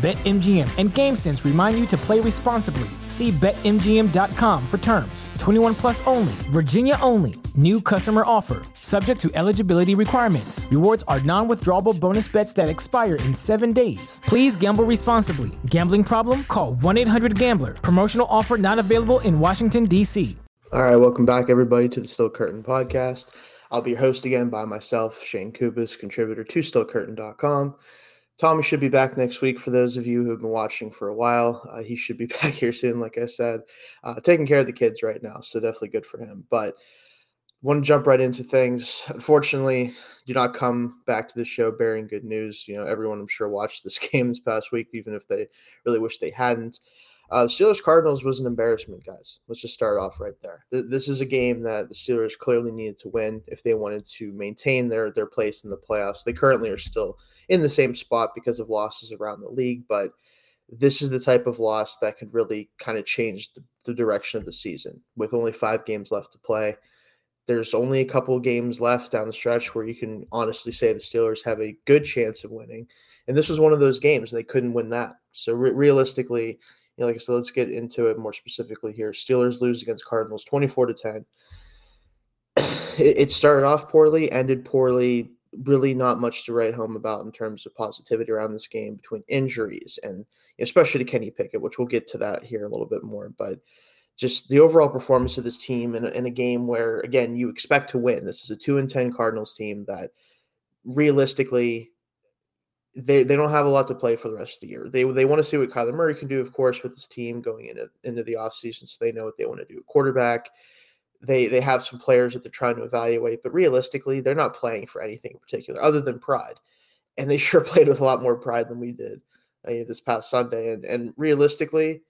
BetMGM and GameSense remind you to play responsibly. See BetMGM.com for terms. 21 plus only, Virginia only. New customer offer, subject to eligibility requirements. Rewards are non withdrawable bonus bets that expire in seven days. Please gamble responsibly. Gambling problem? Call 1 800 Gambler. Promotional offer not available in Washington, D.C. All right, welcome back, everybody, to the Still Curtain podcast. I'll be your host again by myself, Shayne Kubas, contributor to StillCurtain.com. Tommy should be back next week for those of you who have been watching for a while. Uh, he should be back here soon, like I said, uh, taking care of the kids right now. So definitely good for him. But want to jump right into things. Unfortunately, do not come back to the show bearing good news. You know, everyone I'm sure watched this game this past week, even if they really wish they hadn't. Uh, the Steelers Cardinals was an embarrassment, guys. Let's just start off right there. Th- this is a game that the Steelers clearly needed to win if they wanted to maintain their their place in the playoffs. They currently are still in the same spot because of losses around the league. But this is the type of loss that could really kind of change the, the direction of the season. With only five games left to play, there's only a couple games left down the stretch where you can honestly say the Steelers have a good chance of winning. And this was one of those games, and they couldn't win that. So re- realistically, you know, like I said, let's get into it more specifically here. Steelers lose against Cardinals 24 to 10. It, it started off poorly, ended poorly really not much to write home about in terms of positivity around this game between injuries and especially to Kenny Pickett, which we'll get to that here a little bit more. But just the overall performance of this team in in a game where, again, you expect to win. This is a two and ten Cardinals team that realistically they they don't have a lot to play for the rest of the year. They they want to see what Kyler Murray can do, of course, with this team going into into the offseason, so they know what they want to do. Quarterback they they have some players that they're trying to evaluate, but realistically, they're not playing for anything in particular other than pride. And they sure played with a lot more pride than we did uh, this past Sunday. And and realistically,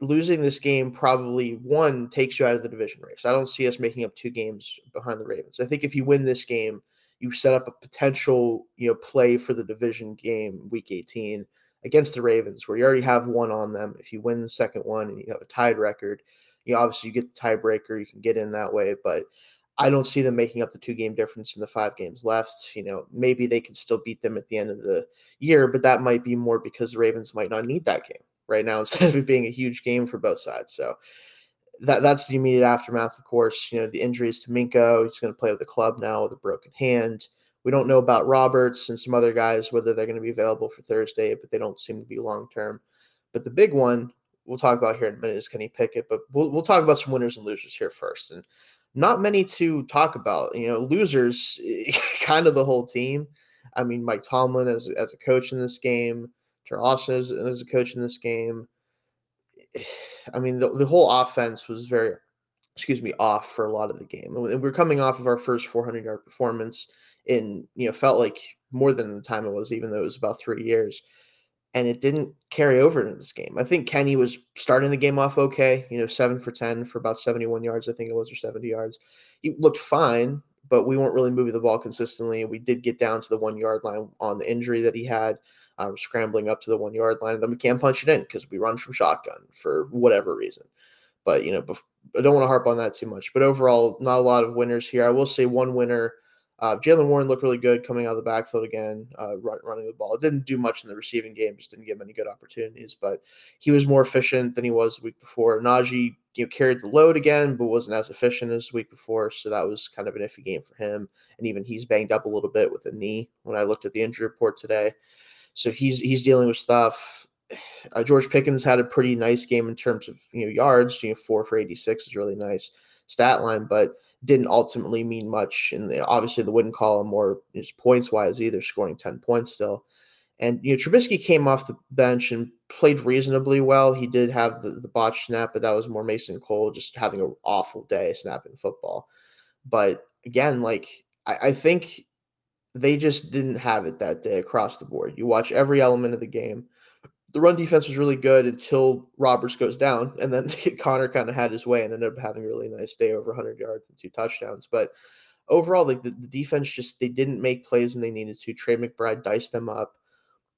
losing this game probably one takes you out of the division race. I don't see us making up two games behind the Ravens. I think if you win this game, you set up a potential you know play for the division game week 18 against the Ravens, where you already have one on them. If you win the second one and you have a tied record you know, obviously you get the tiebreaker, you can get in that way, but I don't see them making up the two game difference in the five games left. You know, maybe they can still beat them at the end of the year, but that might be more because the Ravens might not need that game right now instead of it being a huge game for both sides. So that that's the immediate aftermath, of course. You know, the injuries to Minkah, he's going to play with the club now with a broken hand. We don't know about Roberts and some other guys whether they're going to be available for Thursday, but they don't seem to be long term. But the big one we'll talk about here in a minute is Kenny Pickett, but we'll we'll talk about some winners and losers here first. And not many to talk about. You know, losers, kind of the whole team. I mean, Mike Tomlin as as a coach in this game, Teryl Austin as, as a coach in this game. I mean, the, the whole offense was very, excuse me, off for a lot of the game. And we're coming off of our first 400 yard performance in, you know, felt like more than the time it was, even though it was about three years and it didn't carry over into this game. I think Kenny was starting the game off okay, you know, seven for 10 for about 71 yards, I think it was, or 70 yards. He looked fine, but we weren't really moving the ball consistently. We did get down to the one yard line on the injury that he had, um, scrambling up to the one yard line. Then we can't punch it in because we run from shotgun for whatever reason. But, you know, bef- I don't want to harp on that too much. But overall, not a lot of winners here. I will say one winner uh, Jaylen Warren looked really good coming out of the backfield again, uh, run, running the ball. It didn't do much in the receiving game, just didn't get many good opportunities, but he was more efficient than he was the week before. Najee you know, carried the load again, but wasn't as efficient as the week before, so that was kind of an iffy game for him. And even he's banged up a little bit with a knee when I looked at the injury report today. So he's he's dealing with stuff. Uh, George Pickens had a pretty nice game in terms of you know yards. You know, four for eighty six is really nice stat line, but didn't ultimately mean much. And eh, obviously, the wouldn't call him more points wise either, scoring 10 points still. And you know, Trubisky came off the bench and played reasonably well. He did have the, the botch snap, but that was more Mason Cole just having an awful day snapping football. But again, like I, I think they just didn't have it that day across the board. You watch every element of the game. The run defense was really good until Roberts goes down, and then Conner kind of had his way and ended up having a really nice day, over 100 yards and two touchdowns. But overall, like the, the defense just they didn't make plays when they needed to. Trey McBride diced them up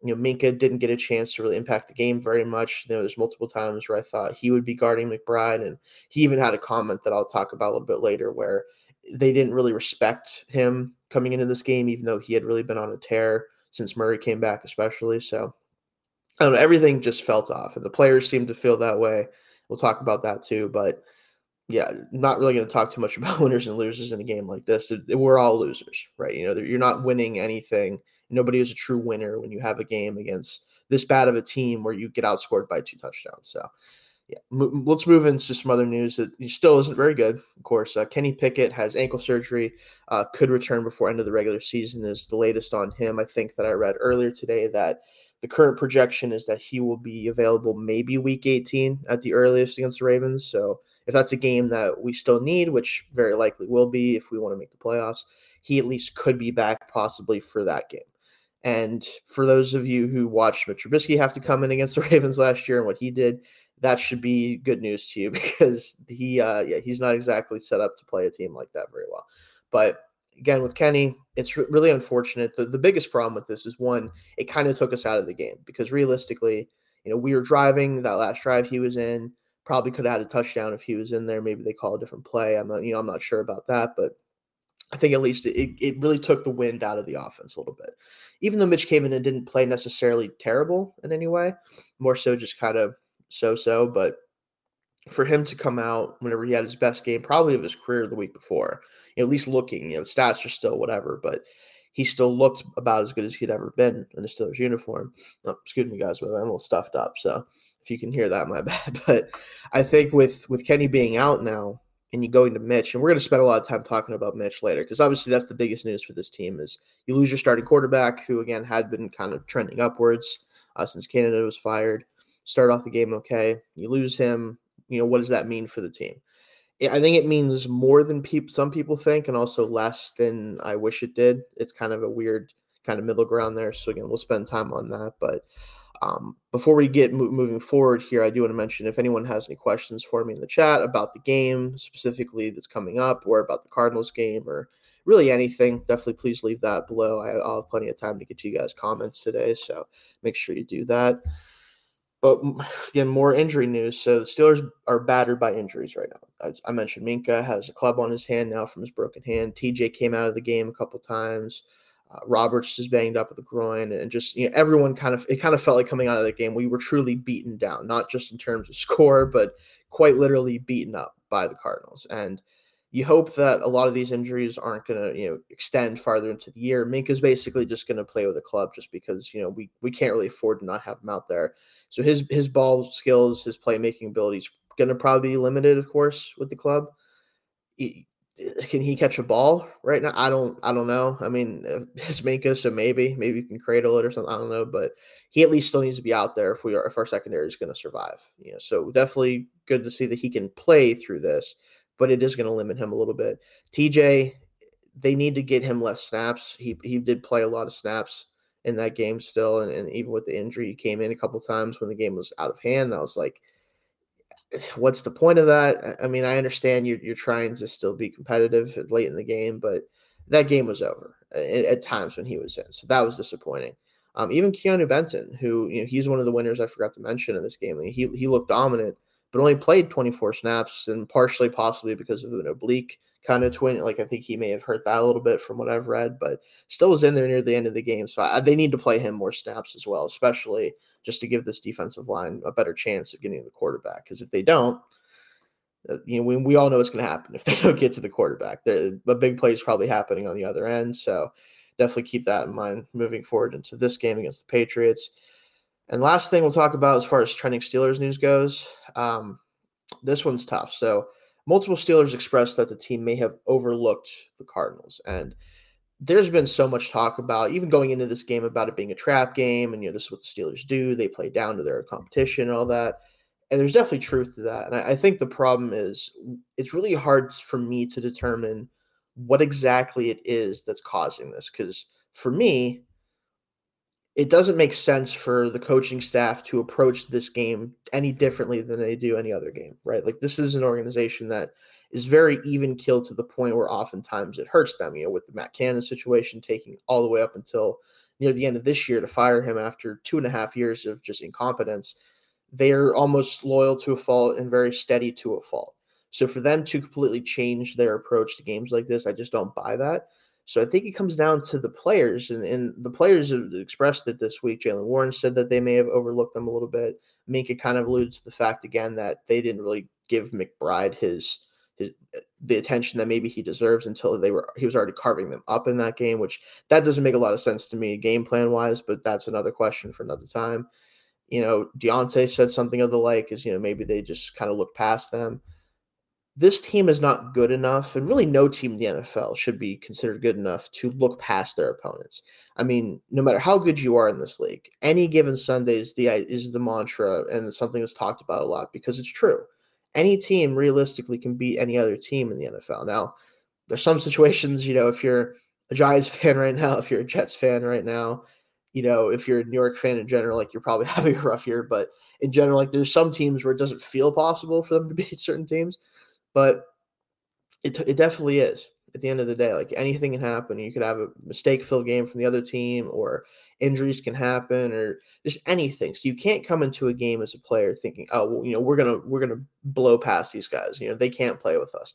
you know, Minkah didn't get a chance to really impact the game very much. You know, there's multiple times where I thought he would be guarding McBride, and he even had a comment that I'll talk about a little bit later where they didn't really respect him coming into this game, even though he had really been on a tear since Murray came back, especially. So I don't know, everything just felt off, and the players seemed to feel that way. We'll talk about that too, but yeah, not really going to talk too much about winners and losers in a game like this. We're all losers, right? You know, you're not winning anything Nobody is a true winner when you have a game against this bad of a team where you get outscored by two touchdowns. So, yeah, m- let's move into some other news that still isn't very good. Of course, uh, Kenny Pickett has ankle surgery, uh, could return before end of the regular season. Is the latest on him. I think that I read earlier today that the current projection is that he will be available maybe week 18 at the earliest against the Ravens. So if that's a game that we still need, which very likely will be if we want to make the playoffs, he at least could be back possibly for that game. And for those of you who watched Mitch Trubisky have to come in against the Ravens last year and what he did, that should be good news to you because he, uh, yeah, he's not exactly set up to play a team like that very well. But again, with Kenny, it's re- really unfortunate. The, the biggest problem with this is one, it kind of took us out of the game because realistically, you know, we were driving that last drive he was in. Probably could have had a touchdown if he was in there. Maybe they call a different play. I'm not, you know, I'm not sure about that, but I think at least it, it really took the wind out of the offense a little bit. Even though Mitch came in and didn't play necessarily terrible in any way, more so just kind of so so. But for him to come out whenever he had his best game, probably of his career the week before, you know, at least looking, you know, the stats are still whatever, but he still looked about as good as he'd ever been in a Steelers uniform. Oh, excuse me, guys, but I'm a little stuffed up. So if you can hear that, my bad. But I think with with Kenny being out now, and you going to Mitch, and we're going to spend a lot of time talking about Mitch later because obviously that's the biggest news for this team is you lose your starting quarterback, who again had been kind of trending upwards uh, since Canada was fired. Start off the game okay, you lose him. You know what does that mean for the team? I think it means more than people some people think, and also less than I wish it did. It's kind of a weird kind of middle ground there. So again, we'll spend time on that, but um, before we get mo- moving forward here, I do want to mention if anyone has any questions for me in the chat about the game specifically that's coming up, or about the Cardinals game, or really anything, definitely please leave that below. I, will have plenty of time to get to you guys comments today, so make sure you do that. But again, more injury news. So the Steelers are battered by injuries right now. As I mentioned, Minkah has a club on his hand now from his broken hand. TJ came out of the game a couple times. Uh, Roberts is banged up with the groin, and just you know everyone kind of it kind of felt like coming out of that game we were truly beaten down, not just in terms of score, but quite literally beaten up by the Cardinals. And you hope that a lot of these injuries aren't going to you know extend farther into the year. Minkah's basically just going to play with the club just because you know we we can't really afford to not have him out there. So his his ball skills, his playmaking abilities going to probably be limited, of course, with the club. He, can he catch a ball right now? I don't I don't know. I mean, it's Minkah, so maybe maybe you can cradle it or something. I don't know, but he at least still needs to be out there if we are if our secondary is going to survive. You know, so definitely good to see that he can play through this, but it is going to limit him a little bit. TJ, they need to get him less snaps. He he did play a lot of snaps in that game still, and, and even with the injury, he came in a couple times when the game was out of hand. I was like, what's the point of that? I mean, I understand you're, you're trying to still be competitive late in the game, but that game was over at, at times when he was in. So that was disappointing. Um, even Keanu Benton, who you know he's one of the winners I forgot to mention in this game. I mean, he he looked dominant, but only played 24 snaps, and partially possibly because of an oblique kind of twin. Like I think he may have hurt that a little bit from what I've read, but still was in there near the end of the game. So I, they need to play him more snaps as well, especially just to give this defensive line a better chance of getting the quarterback. Because if they don't, uh, you know, we, we all know what's going to happen if they don't get to the quarterback. The a big play is probably happening on the other end. So definitely keep that in mind moving forward into this game against the Patriots. And last thing we'll talk about as far as trending Steelers news goes, um, this one's tough. So multiple Steelers expressed that the team may have overlooked the Cardinals, and there's been so much talk about even going into this game about it being a trap game and you know this is what the Steelers do. They play down to their competition and all that. And there's definitely truth to that. And I, I think the problem is it's really hard for me to determine what exactly it is that's causing this. Because for me it doesn't make sense for the coaching staff to approach this game any differently than they do any other game right like this is an organization that is very even killed to the point where oftentimes it hurts them. You know, with the Matt Canada situation taking all the way up until near the end of this year to fire him after two and a half years of just incompetence, they're almost loyal to a fault and very steady to a fault. So for them to completely change their approach to games like this, I just don't buy that. So I think it comes down to the players, and, and the players have expressed it this week. Jaylen Warren said that they may have overlooked them a little bit. Minkah kind of alluded to the fact again that they didn't really give McBride his his, eh, the attention that maybe he deserves until they were he was already carving them up in that game, which that doesn't make a lot of sense to me game plan wise, but that's another question for another time. You know, Diontae said something of the like is you know maybe they just kind of look past them. This team is not good enough, and really no team in the NFL should be considered good enough to look past their opponents. I mean, no matter how good you are in this league, any given Sunday is the is the mantra and something that's talked about a lot because it's true any team realistically can beat any other team in the NFL. Now, there's some situations, you know, if you're a Giants fan right now, if you're a Jets fan right now, you know, if you're a New York fan in general, like you're probably having a rough year. But in general, like there's some teams where it doesn't feel possible for them to beat certain teams, but it, it definitely is at the end of the day. Like anything can happen. You could have a mistake filled game from the other team, or injuries can happen, or just anything. So you can't come into a game as a player thinking, oh, well, you know, we're gonna we're gonna blow past these guys. You know, they can't play with us.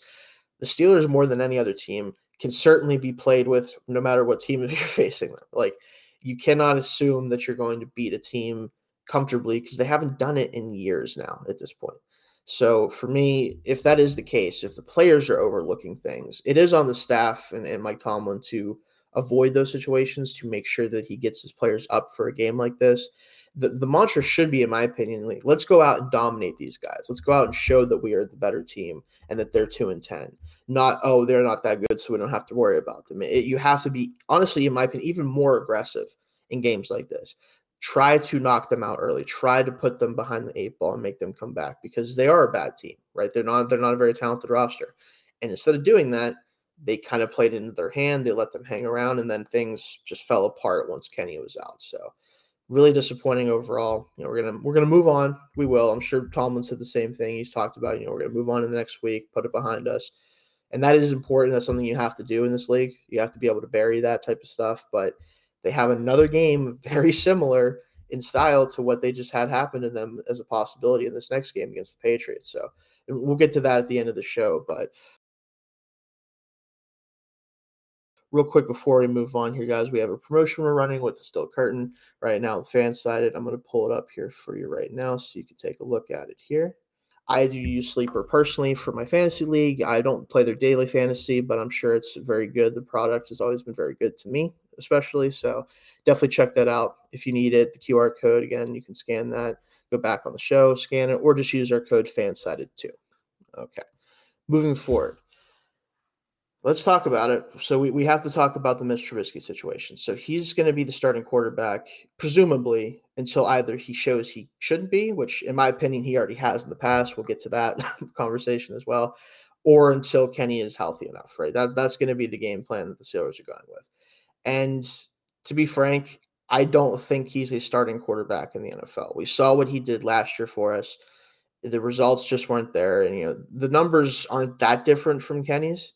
The Steelers, more than any other team, can certainly be played with no matter what team you're facing them. Like you cannot assume that you're going to beat a team comfortably because they haven't done it in years now at this point. So for me, if that is the case, if the players are overlooking things, it is on the staff and, and Mike Tomlin to avoid those situations to make sure that he gets his players up for a game like this. The, the mantra should be, in my opinion, like, let's go out and dominate these guys. Let's go out and show that we are the better team and that they're two and ten. Not oh they're not that good, so we don't have to worry about them. It, you have to be honestly, in my opinion, even more aggressive in games like this try to knock them out early try to put them behind the eight ball and make them come back because they are a bad team right? They're not they're not a very talented roster. And instead of doing that they kind of played into their hand they let them hang around and then things just fell apart once kenny was out. So really disappointing overall. You know we're gonna we're gonna move on. We will. I'm sure tomlin said the same thing. He's talked about you know we're gonna move on in the next week put it behind us. And that is important. That's something you have to do in this league. You have to be able to bury that type of stuff. But they have another game very similar in style to what they just had happen to them as a possibility in this next game against the Patriots. So and we'll get to that at the end of the show. But real quick before we move on here, guys, we have a promotion we're running with the Still Curtain right now, fan sided. I'm going to pull it up here for you right now so you can take a look at it here. I do use Sleeper personally for my fantasy league. I don't play their daily fantasy, but I'm sure it's very good. The product has always been very good to me especially. So definitely check that out if you need it. The QR code again, you can scan that, go back on the show, scan it, or just use our code FanSided too. Okay, moving forward. Let's talk about it. So we, we have to talk about the Mitch Trubisky situation. So he's going to be the starting quarterback, presumably, until either he shows he shouldn't be, which in my opinion he already has in the past. We'll get to that conversation as well, or until Kenny is healthy enough. Right? That's that's going to be the game plan that the Steelers are going with. And to be frank, I don't think he's a starting quarterback in the NFL. We saw what he did last year for us. The results just weren't there. And, you know, the numbers aren't that different from Kenny's,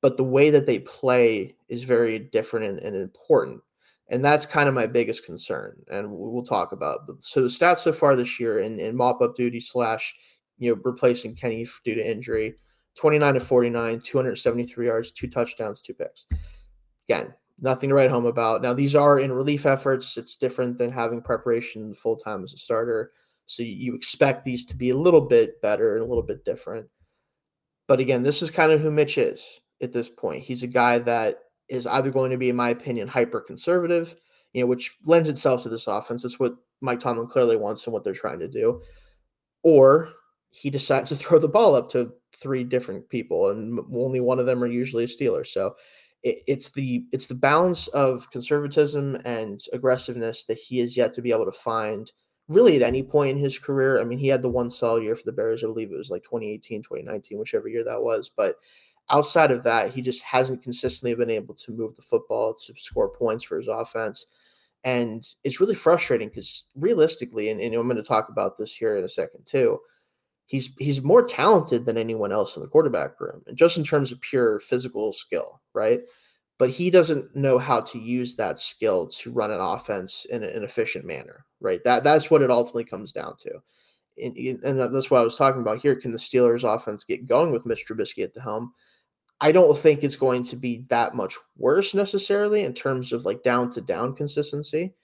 but the way that they play is very different and, and important. And that's kind of my biggest concern. And we'll talk about. But so the stats so far this year in, in mop up duty slash, you know, replacing Kenny due to injury 29 to 49, 273 yards, two touchdowns, two picks. Again, nothing to write home about. Now, these are in relief efforts. It's different than having preparation full time as a starter. So you expect these to be a little bit better and a little bit different. But again, this is kind of who Mitch is at this point. He's a guy that is either going to be, in my opinion, hyper conservative, you know, which lends itself to this offense. It's what Mike Tomlin clearly wants and what they're trying to do. Or he decides to throw the ball up to three different people, and only one of them are usually a Steeler. So it, it's the it's the balance of conservatism and aggressiveness that he has yet to be able to find really at any point in his career. I mean, he had the one solid year for the Bears. I believe it was like 2018, 2019, whichever year that was. But outside of that, he just hasn't consistently been able to move the football to score points for his offense. And it's really frustrating because realistically, and, and I'm going to talk about this here in a second too, he's he's more talented than anyone else in the quarterback room, and just in terms of pure physical skill, right? But he doesn't know how to use that skill to run an offense in an efficient manner, right? That that's what it ultimately comes down to. And, and that's what I was talking about here. Can the Steelers offense get going with Mitch Trubisky at the helm? I don't think it's going to be that much worse necessarily in terms of like down to down consistency.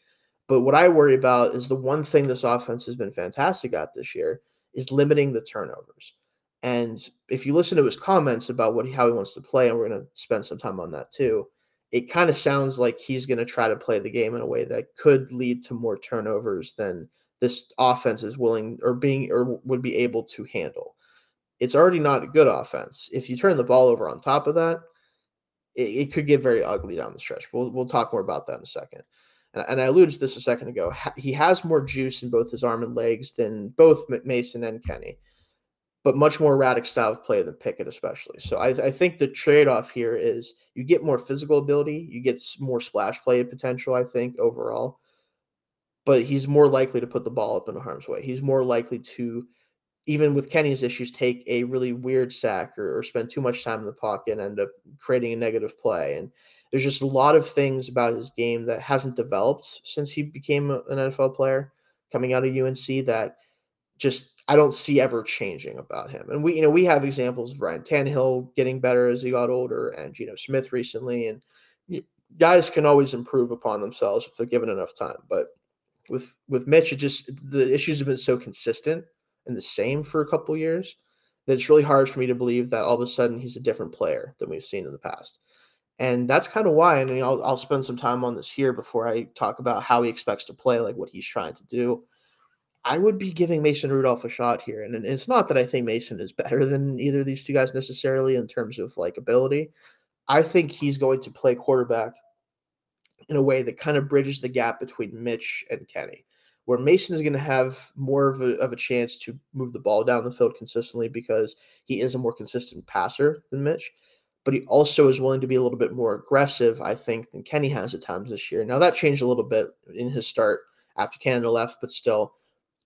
But what I worry about is the one thing this offense has been fantastic at this year is limiting the turnovers. And if you listen to his comments about what how he wants to play, and we're going to spend some time on that too, it kind of sounds like he's going to try to play the game in a way that could lead to more turnovers than this offense is willing or being or would be able to handle it's already not a good offense. If you turn the ball over on top of that, it, it could get very ugly down the stretch. We'll, we'll talk more about that in a second. And, I alluded to this a second ago. He has more juice in both his arm and legs than both Mason and Kenny, but much more erratic style of play than Pickett, especially. So I, I think the trade off here is you get more physical ability, you get more splash play potential, I think, overall. But he's more likely to put the ball up in harm's way. He's more likely to even with Kenny's issues, take a really weird sack or, or, spend too much time in the pocket and end up creating a negative play. And there's just a lot of things about his game that hasn't developed since he became an NFL player coming out of UNC that just I don't see ever changing about him. And we, you know, we have examples of Ryan Tannehill getting better as he got older, and Geno Smith recently, and guys can always improve upon themselves if they're given enough time. But with with Mitch, it just the issues have been so consistent and the same for a couple years that it's really hard for me to believe that all of a sudden he's a different player than we've seen in the past. And that's kind of why, I mean, I'll, I'll spend some time on this here before I talk about how he expects to play, like what he's trying to do. I would be giving Mason Rudolph a shot here. And it's not that I think Mason is better than either of these two guys necessarily in terms of like ability. I think he's going to play quarterback in a way that kind of bridges the gap between Mitch and Kenny where Mason is going to have more of a, of a chance to move the ball down the field consistently because he is a more consistent passer than Mitch. But he also is willing to be a little bit more aggressive, I think, than Kenny has at times this year. Now, that changed a little bit in his start after Canada left, but still,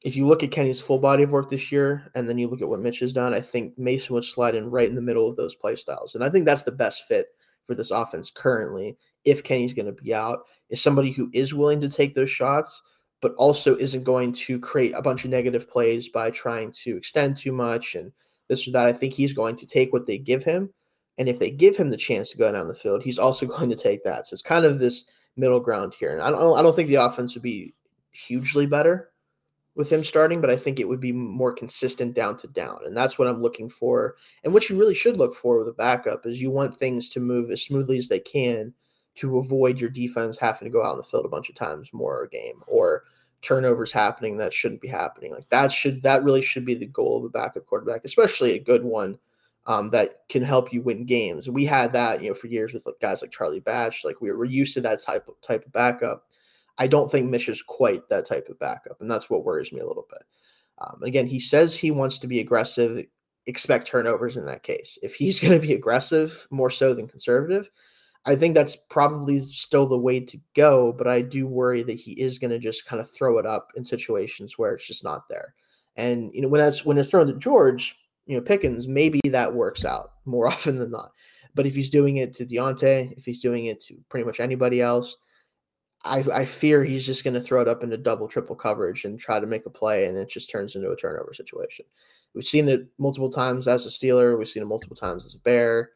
if you look at Kenny's full body of work this year and then you look at what Mitch has done, I think Mason would slide in right in the middle of those play styles. And I think that's the best fit for this offense currently if Kenny's going to be out, is somebody who is willing to take those shots – but also isn't going to create a bunch of negative plays by trying to extend too much and this or that. I think he's going to take what they give him. And if they give him the chance to go down the field, he's also going to take that. So it's kind of this middle ground here. And I don't, I don't think the offense would be hugely better with him starting, but I think it would be more consistent down to down. And that's what I'm looking for. And what you really should look for with a backup is you want things to move as smoothly as they can to avoid your defense having to go out in the field a bunch of times more a game or turnovers happening that shouldn't be happening. Like that should that really should be the goal of a backup quarterback, especially a good one um, that can help you win games. We had that you know for years with like guys like Charlie Batch. Like we were used to that type of type of backup. I don't think Mitch is quite that type of backup, and that's what worries me a little bit. Um, again, he says he wants to be aggressive. Expect turnovers in that case. If he's going to be aggressive more so than conservative, I think that's probably still the way to go, but I do worry that he is going to just kind of throw it up in situations where it's just not there. And you know, when that's when it's thrown to George, you know, Pickens, maybe that works out more often than not. But if he's doing it to Diontae, if he's doing it to pretty much anybody else, I, I fear he's just going to throw it up into double, triple coverage and try to make a play, and it just turns into a turnover situation. We've seen it multiple times as a Steeler. We've seen it multiple times as a Bear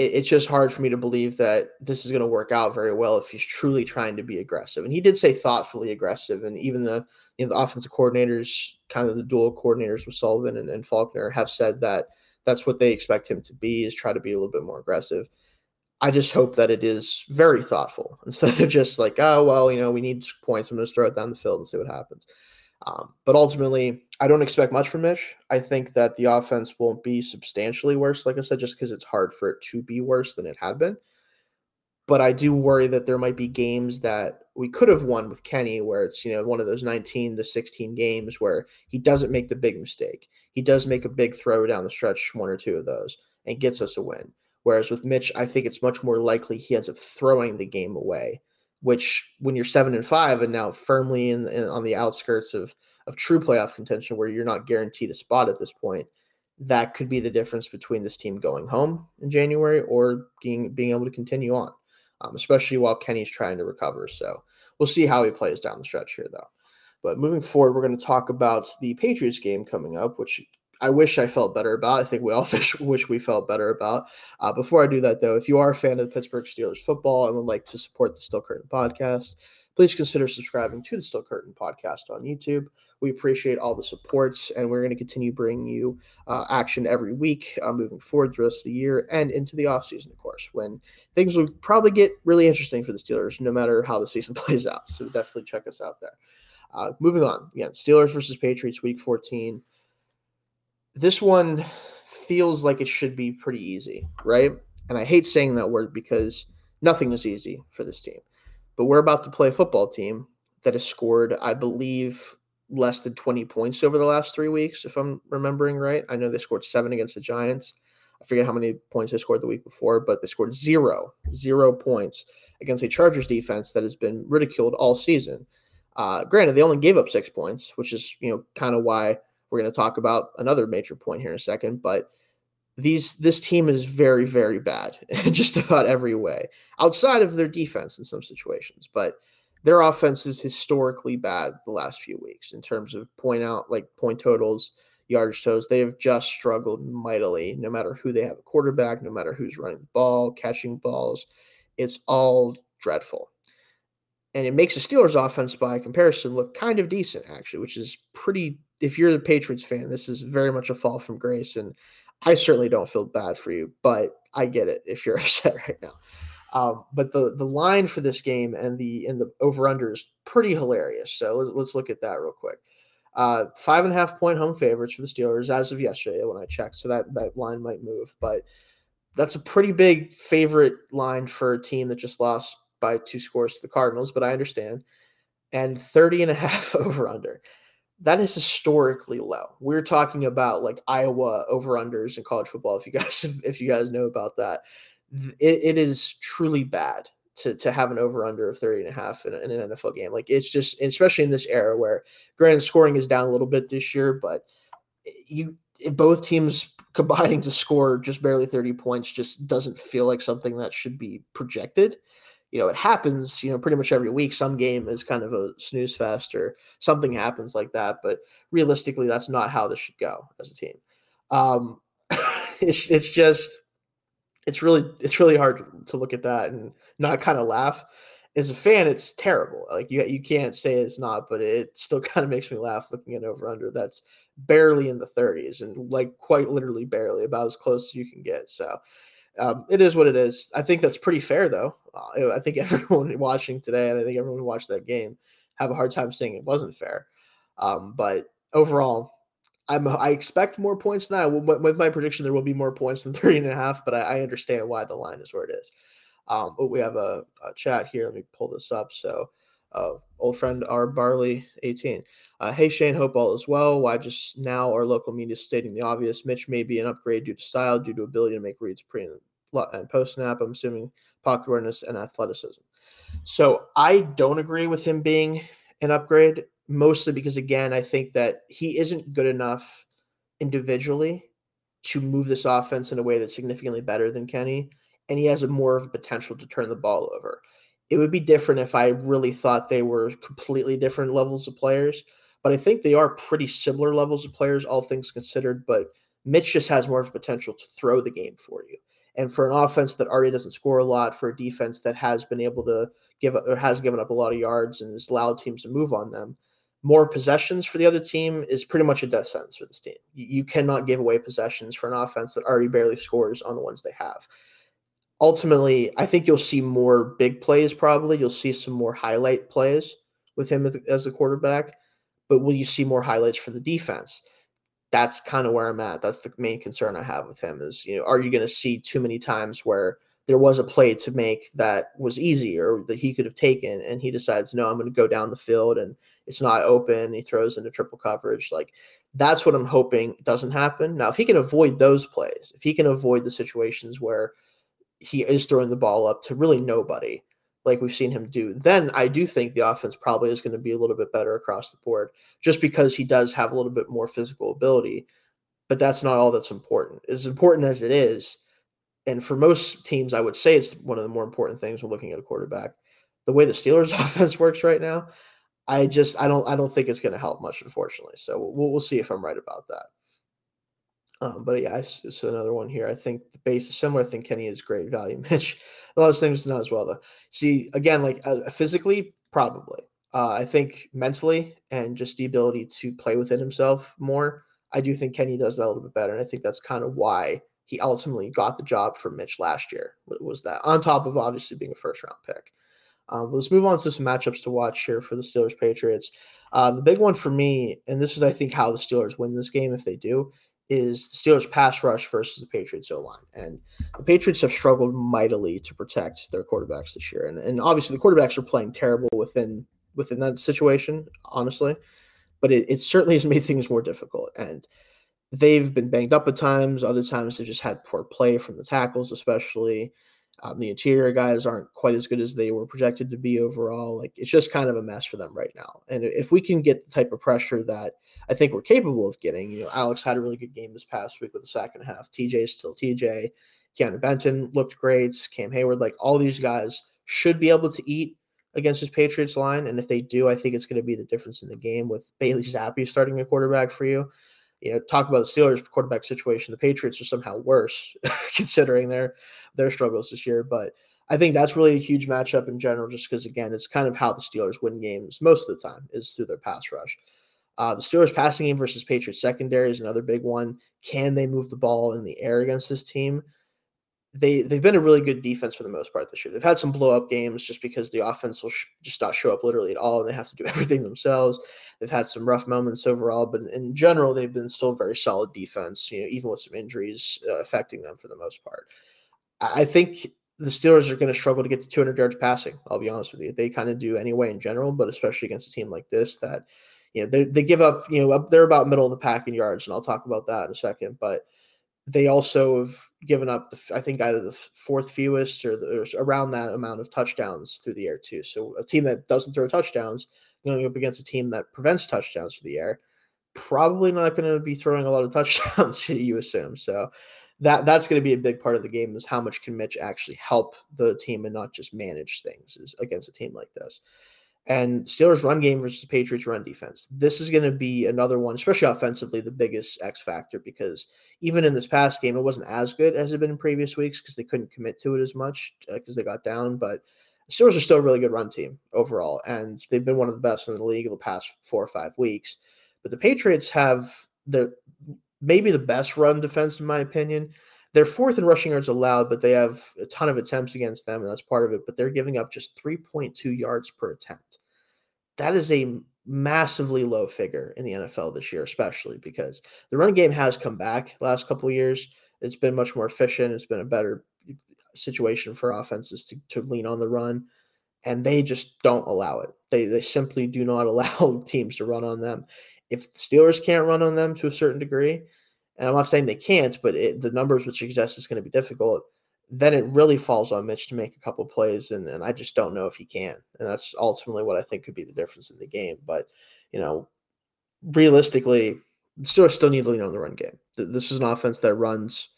it, it's just hard for me to believe that this is going to work out very well if he's truly trying to be aggressive. And he did say thoughtfully aggressive, and even the you know the offensive coordinators, kind of the dual coordinators with Sullivan and, and Faulkner, have said that that's what they expect him to be is try to be a little bit more aggressive. I just hope that it is very thoughtful instead of just like, oh well, you know, we need points. I'm going to throw it down the field and see what happens. Um, but ultimately, I don't expect much from Mitch. I think that the offense won't be substantially worse, like I said, just because it's hard for it to be worse than it had been. but I do worry that there might be games that we could have won with Kenny where it's, you know, one of those 19 to 16 games where he doesn't make the big mistake. He does make a big throw down the stretch, one or two of those, and gets us a win. Whereas with Mitch, I think it's much more likely he ends up throwing the game away, which when you're seven and five and now firmly in, in on the outskirts of of true playoff contention where you're not guaranteed a spot at this point, that could be the difference between this team going home in January or being being able to continue on, um, especially while Kenny's trying to recover. So we'll see how he plays down the stretch here, though. But moving forward, we're going to talk about the Patriots game coming up, which I wish I felt better about. I think we all wish we felt better about. Uh, before I do that, though, if you are a fan of the Pittsburgh Steelers football and would like to support the Still Curtain podcast, please consider subscribing to the Still Curtain podcast on YouTube. We appreciate all the supports, and we're going to continue bringing you uh, action every week uh, moving forward through the rest of the year and into the offseason, of course, when things will probably get really interesting for the Steelers, no matter how the season plays out. So definitely check us out there. Uh, moving on, again, Steelers versus Patriots, week 14. This one feels like it should be pretty easy, right? And I hate saying that word because nothing is easy for this team. But we're about to play a football team that has scored, I believe, less than 20 points over the last three weeks, if I'm remembering right. I know they scored seven against the Giants. I forget how many points they scored the week before, but they scored zero, zero points against a Chargers defense that has been ridiculed all season. Uh, granted, they only gave up six points, which is you know kind of why we're going to talk about another major point here in a second. But these this team is very very bad in just about every way outside of their defense in some situations but their offense is historically bad the last few weeks in terms of point out like point totals yardage totals they have just struggled mightily no matter who they have a quarterback no matter who's running the ball catching balls it's all dreadful and it makes the Steelers offense by comparison look kind of decent actually which is pretty if you're the Patriots fan this is very much a fall from grace and I certainly don't feel bad for you, but I get it if you're upset right now. Um, but the the line for this game and the in the over under is pretty hilarious. So let's, let's look at that real quick. Uh, five and a half point home favorites for the Steelers as of yesterday when I checked. So that that line might move, but that's a pretty big favorite line for a team that just lost by two scores to the Cardinals. But I understand. And 30 and a half over under that is historically low. We're talking about like Iowa over unders in college football. If you guys if you guys know about that, it, it is truly bad to, to have an over under of 30 and a half in, in, an NFL game. Like it's just especially in this era where granted scoring is down a little bit this year, but eh, you if both teams combining to score just barely 30 points just doesn't feel like something that should be projected you know, it happens, you know, pretty much every week. Some game is kind of a snooze fest or something happens like that. But realistically, that's not how this should go as a team. Um, it's it's just it's really it's really hard to look at that and not kind of laugh. As a fan, it's terrible. Like you you can't say it's not, but it still kind of makes me laugh looking at over under that's barely in the 30s and like quite literally barely about as close as you can get. So um, it is what it is. I think that's pretty fair, though. Uh, I think everyone watching today, and I think everyone who watched that game, have a hard time saying it wasn't fair. Um, but overall, I'm, I expect more points than that. With my prediction, there will be more points than 30 and a half, but I, I understand why the line is where it is. Um, but we have a, a, chat here. Let me pull this up. So, uh, old friend R Barley 18. Uh, hey Shayne, hope all is well. Why just now our local media stating the obvious? Mitch may be an upgrade due to style, due to ability to make reads pre Uh, post snap. I'm assuming pocket awareness and athleticism. So I don't agree with him being an upgrade, mostly because again, I think that he isn't good enough individually to move this offense in a way that's significantly better than Kenny, and he has a more of a potential to turn the ball over. It would be different if I really thought they were completely different levels of players, but I think they are pretty similar levels of players, all things considered. But Mitch just has more of a potential to throw the game for you. And for an offense that already doesn't score a lot, for a defense that has been able to give or has given up a lot of yards and has allowed teams to move on them, more possessions for the other team is pretty much a death sentence for this team. You, you cannot give away possessions for an offense that already barely scores on the ones they have ultimately, I think you'll see more big plays. Probably you'll see some more highlight plays with him as the quarterback. But will you see more highlights for the defense? That's kind of where I'm at. That's the main concern I have with him. Is you know, are you going to see too many times where there was a play to make that was easy or that he could have taken, and he decides, no, I'm going to go down the field and it's not open. He throws into triple coverage. Like that's what I'm hoping doesn't happen. Now, if he can avoid those plays, if he can avoid the situations where he is throwing the ball up to really nobody, like we've seen him do, then I do think the offense probably is going to be a little bit better across the board just because he does have a little bit more physical ability. But that's not all that's important. As important as it is, and for most teams, I would say it's one of the more important things when looking at a quarterback. The way the Steelers offense works right now, I just I don't I don't think it's going to help much, unfortunately. So we'll we'll see if I'm right about that. Um, but yeah, it's, it's, another one here. I think the base is similar. I think Kenny is great value. Mitch, a lot of things not as well though. See again, like uh, physically, probably. Uh, I think mentally and just the ability to play within himself more. I do think Kenny does that a little bit better, and I think that's kind of why he ultimately got the job for Mitch last year. Was that on top of obviously being a first round pick? Um, let's move on to some matchups to watch here for the Steelers Patriots. Uh, the big one for me, and this is I think how the Steelers win this game if they do, is the Steelers pass rush versus the Patriots O line. And the Patriots have struggled mightily to protect their quarterbacks this year. And, and obviously the quarterbacks are playing terrible within within that situation, honestly. But it, it certainly has made things more difficult. And they've been banged up at times. Other times they've just had poor play from the tackles, especially. Um, the interior guys aren't quite as good as they were projected to be overall. Like it's just kind of a mess for them right now. And if we can get the type of pressure that I think we're capable of getting, you know, Alex had a really good game this past week with the second half. TJ is still TJ. Keanu Benton looked great. Cam Hayward, like all these guys should be able to eat against his Patriots line. And if they do, I think it's going to be the difference in the game with Bailey Zappe starting a quarterback for you you know, talk about the Steelers quarterback situation. The Patriots are somehow worse considering their their struggles this year. But I think that's really a huge matchup in general, just because again, it's kind of how the Steelers win games most of the time is through their pass rush. Uh, the Steelers passing game versus Patriots secondary is another big one. Can they move the ball in the air against this team? they they've been a really good defense for the most part this year. They've had some blow up games just because the offense will sh- just not show up literally at all, and they have to do everything themselves. They've had some rough moments overall, but in general, they've been still very solid defense. You know, even with some injuries uh, affecting them for the most part. I think the Steelers are going to struggle to get to 200 yards passing. I'll be honest with you. They kind of do anyway in general, but especially against a team like this that you know they, they give up. You know, up, they're about middle of the pack in yards, and I'll talk about that in a second, but they also have given up the I think either the fourth fewest or, the, or around that amount of touchdowns through the air too. So a team that doesn't throw touchdowns going up against a team that prevents touchdowns through the air, probably not going to be throwing a lot of touchdowns. you assume so. That that's going to be a big part of the game is how much can Mitch actually help the team and not just manage things is against a team like this and Steelers run game versus the Patriots run defense. This is going to be another one, especially offensively, the biggest X factor because even in this past game, it wasn't as good as it had been in previous weeks because they couldn't commit to it as much because uh, they got down. But the Steelers are still a really good run team overall, and they've been one of the best in the league the past four or five weeks. But the Patriots have the maybe the best run defense in my opinion. They're fourth in rushing yards allowed, but they have a ton of attempts against them, and that's part of it. But they're giving up just 3.2 yards per attempt. That is a massively low figure in the NFL this year, especially because the run game has come back last couple years. It's been much more efficient. It's been a better situation for offenses to, to lean on the run, and they just don't allow it. They they simply do not allow teams to run on them. If the Steelers can't run on them to a certain degree, and I'm not saying they can't, but it, the numbers would suggest it's going to be difficult. Then it really falls on Mitch to make a couple plays, and, and I just don't know if he can. And that's ultimately what I think could be the difference in the game. But you know, realistically, the Steelers still need to lean on the run game. This is an offense that runs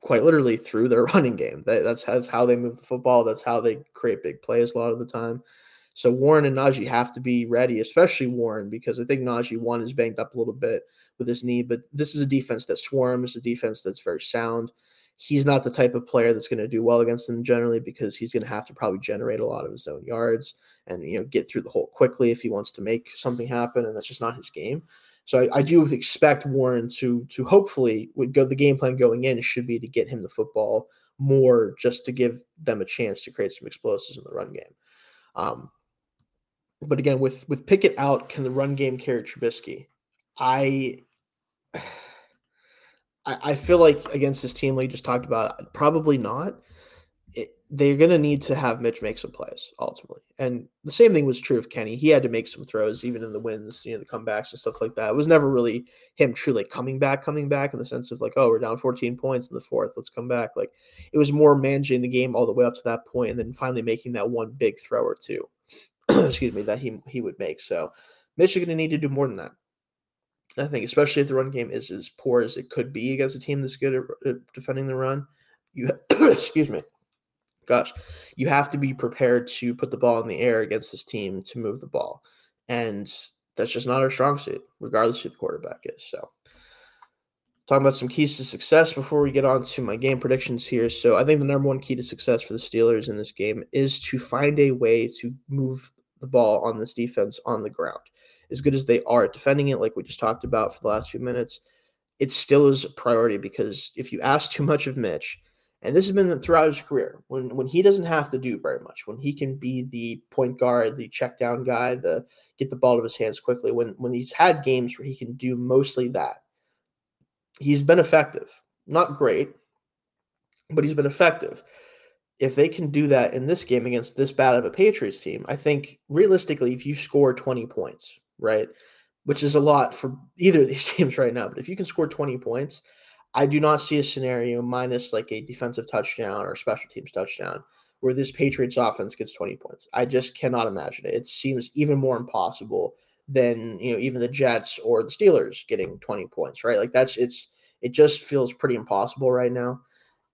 quite literally through their running game. That's, that's how they move the football. That's how they create big plays a lot of the time. So Warren and Najee have to be ready, especially Warren, because I think Najee one is banged up a little bit with his knee, but this is a defense that swarms, a defense that's very sound. He's not the type of player that's going to do well against them generally because he's going to have to probably generate a lot of his own yards and you know get through the hole quickly if he wants to make something happen, and that's just not his game. So I, I do expect Warren to to hopefully would go the game plan going in should be to get him the football more just to give them a chance to create some explosives in the run game. Um, but again, with with Pickett out, can the run game carry Trubisky? I I, feel like against this team we just talked about, probably not. it, they're going to need to have Mitch make some plays ultimately. And the same thing was true of Kenny. He had to make some throws, even in the wins, you know, the comebacks and stuff like that. It was never really him truly coming back, coming back in the sense of like, oh, we're down 14 points in the fourth, let's come back. Like it was more managing the game all the way up to that point and then finally making that one big throw or two, excuse me, that he, he would make. So Mitch is going to need to do more than that. I think, especially if the run game is as poor as it could be against a team that's good at, defending the run, you, excuse me, gosh, you have to be prepared to put the ball in the air against this team to move the ball. And that's just not our strong suit, regardless who the quarterback is. So, talking about some keys to success before we get on to my game predictions here. So, I think the number one key to success for the Steelers in this game is to find a way to move the ball on this defense on the ground. As good as they are at defending it, like we just talked about for the last few minutes, it still is a priority because if you ask too much of Mitch, and this has been throughout his career when when he doesn't have to do very much, when he can be the point guard, the check down guy, the get the ball to his hands quickly. When when he's had games where he can do mostly that, he's been effective. Not great, but he's been effective. If they can do that in this game against this bad of a Patriots team, I think realistically, if you score 20 points, right, which is a lot for either of these teams right now, but if you can score 20 points, I do not see a scenario minus like a defensive touchdown or special teams touchdown where this Patriots offense gets 20 points. I just cannot imagine it. It seems even more impossible than, you know, even the Jets or the Steelers getting 20 points, right? Like that's it's it just feels pretty impossible right now.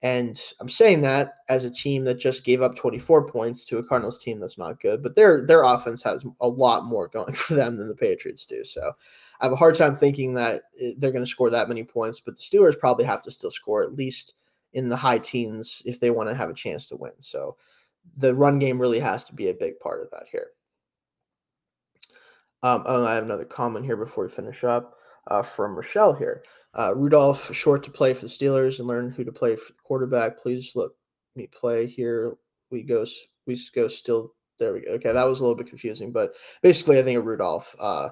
And I'm saying that as a team that just gave up 24 points to a Cardinals team that's not good, but their their offense has a lot more going for them than the Patriots do. So I have a hard time thinking that eh, they're going to score that many points, but the Steelers probably have to still score at least in the high teens if they want to have a chance to win. So the run game really has to be a big part of that here. Um, oh, I have another comment here before we finish up uh, from Rochelle here. Uh, Rudolph short to play for the Steelers and learn who to play for the quarterback. Please let me play here. We go. We go still. There we go. Okay, that was a little bit confusing, but basically, I think a Rudolph uh,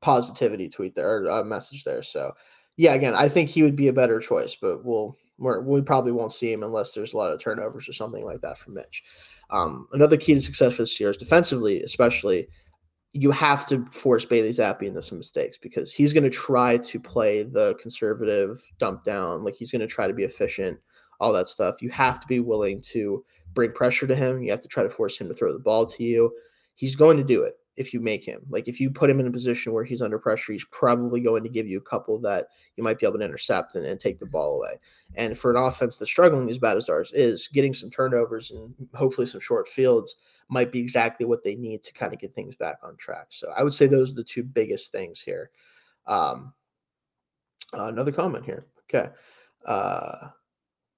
positivity tweet there or a message there. So yeah, again, I think he would be a better choice, but we'll we're, we probably won't see him unless there's a lot of turnovers or something like that from Mitch. Um, another key to success for the Steelers, defensively, especially, you have to force Bailey Zappe into some mistakes because he's going to try to play the conservative dump down, like he's going to try to be efficient, all that stuff. You have to be willing to bring pressure to him. You have to try to force him to throw the ball to you. He's going to do it if you make him. Like if you put him in a position where he's under pressure, he's probably going to give you a couple that you might be able to intercept and, and, take the ball away. And for an offense that's struggling as bad as ours is, getting some turnovers and hopefully some short fields might be exactly what they need to kind of get things back on track. So I would say those are the two biggest things here. Um, uh, another comment here. Okay. Uh,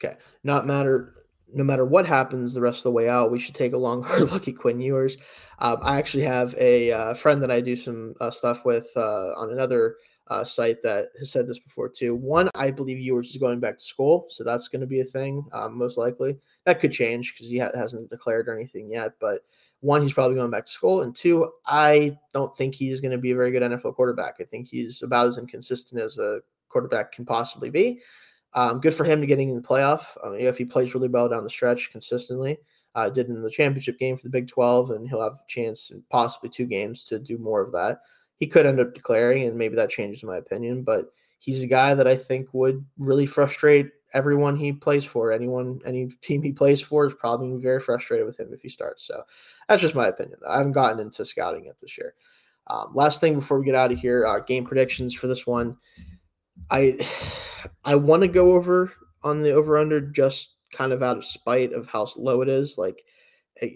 okay. Not matter no matter what happens the rest of the way out, we should take a long hard look at Quinn Ewers. Um, I actually have a uh, friend that I do some uh, stuff with uh, on another uh, site that has said this before too. One, I believe Ewers is going back to school, so that's going to be a thing um, most likely. That could change because he ha- hasn't declared or anything yet. But one, he's probably going back to school, and two, I don't think he's going to be a very good NFL quarterback. I think he's about as inconsistent as a quarterback can possibly be. Um, good for him to getting in the playoff. Um, if he plays really well down the stretch consistently, uh, did in the championship game for the Big 12, and he'll have a chance possibly two games to do more of that. He could end up declaring, and maybe that changes my opinion, but he's a guy that I think would really frustrate everyone he plays for. Anyone, any team he plays for is probably very frustrated with him if he starts. So that's just my opinion. I haven't gotten into scouting it this year. Um, last thing before we get out of here, uh, game predictions for this one. I I want to go over on the over under just kind of out of spite of how low it is. Like, eh,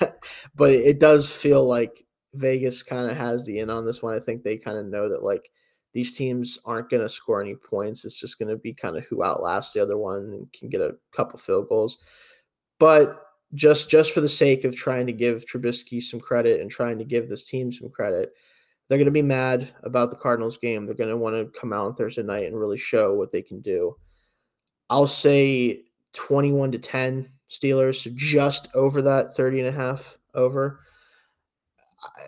but it does feel like Vegas kind of has the in on this one. I think they kind of know that like these teams aren't going to score any points. It's just going to be kind of who outlasts the other one and can get a couple field goals. But just just for the sake of trying to give Trubisky some credit and trying to give this team some credit, they're going to be mad about the Cardinals game. They're going to want to come out on Thursday night and really show what they can do. I'll say 21 to 10 Steelers, so just over that 30 and a half over.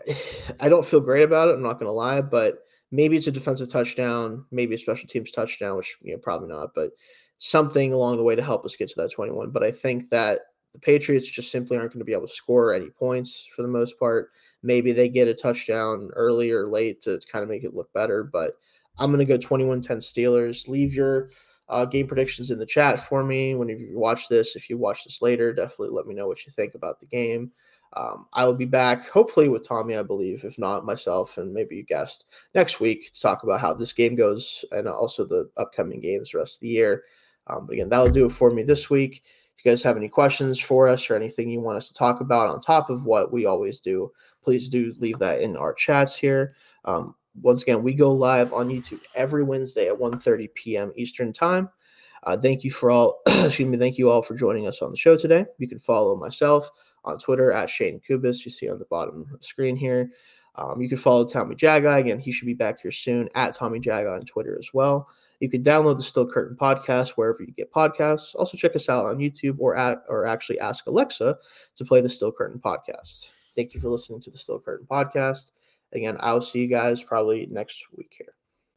I, I don't feel great about it. I'm not going to lie, but maybe it's a defensive touchdown, maybe a special teams touchdown, which you know probably not. But something along the way to help us get to that 21. But I think that the Patriots just simply aren't going to be able to score any points for the most part. Maybe they get a touchdown early or late to kind of make it look better. But I'm going to go 21 10 Steelers. Leave your uh, game predictions in the chat for me when you watch this. If you watch this later, definitely let me know what you think about the game. Um, I will be back hopefully with Tommy, I believe, if not myself and maybe a guest next week to talk about how this game goes and also the upcoming games the rest of the year. Um, but again, that'll do it for me this week. If you guys have any questions for us or anything you want us to talk about on top of what we always do, please do leave that in our chats here. Um, once again, we go live on YouTube every Wednesday at 1:30 p.m. Eastern Time. Uh, thank you for all, excuse me, thank you all for joining us on the show today. You can follow myself on Twitter at Shayne Kubas. You see on the bottom of the screen here. Um, you can follow Tommy Jagai. Again, he should be back here soon at Tommy Jagai on Twitter as well. You can download the Steel Curtain podcast wherever you get podcasts. Also, check us out on YouTube or at or actually ask Alexa to play the Steel Curtain podcast. Thank you for listening to the Steel Curtain podcast. Again, I'll see you guys probably next week here.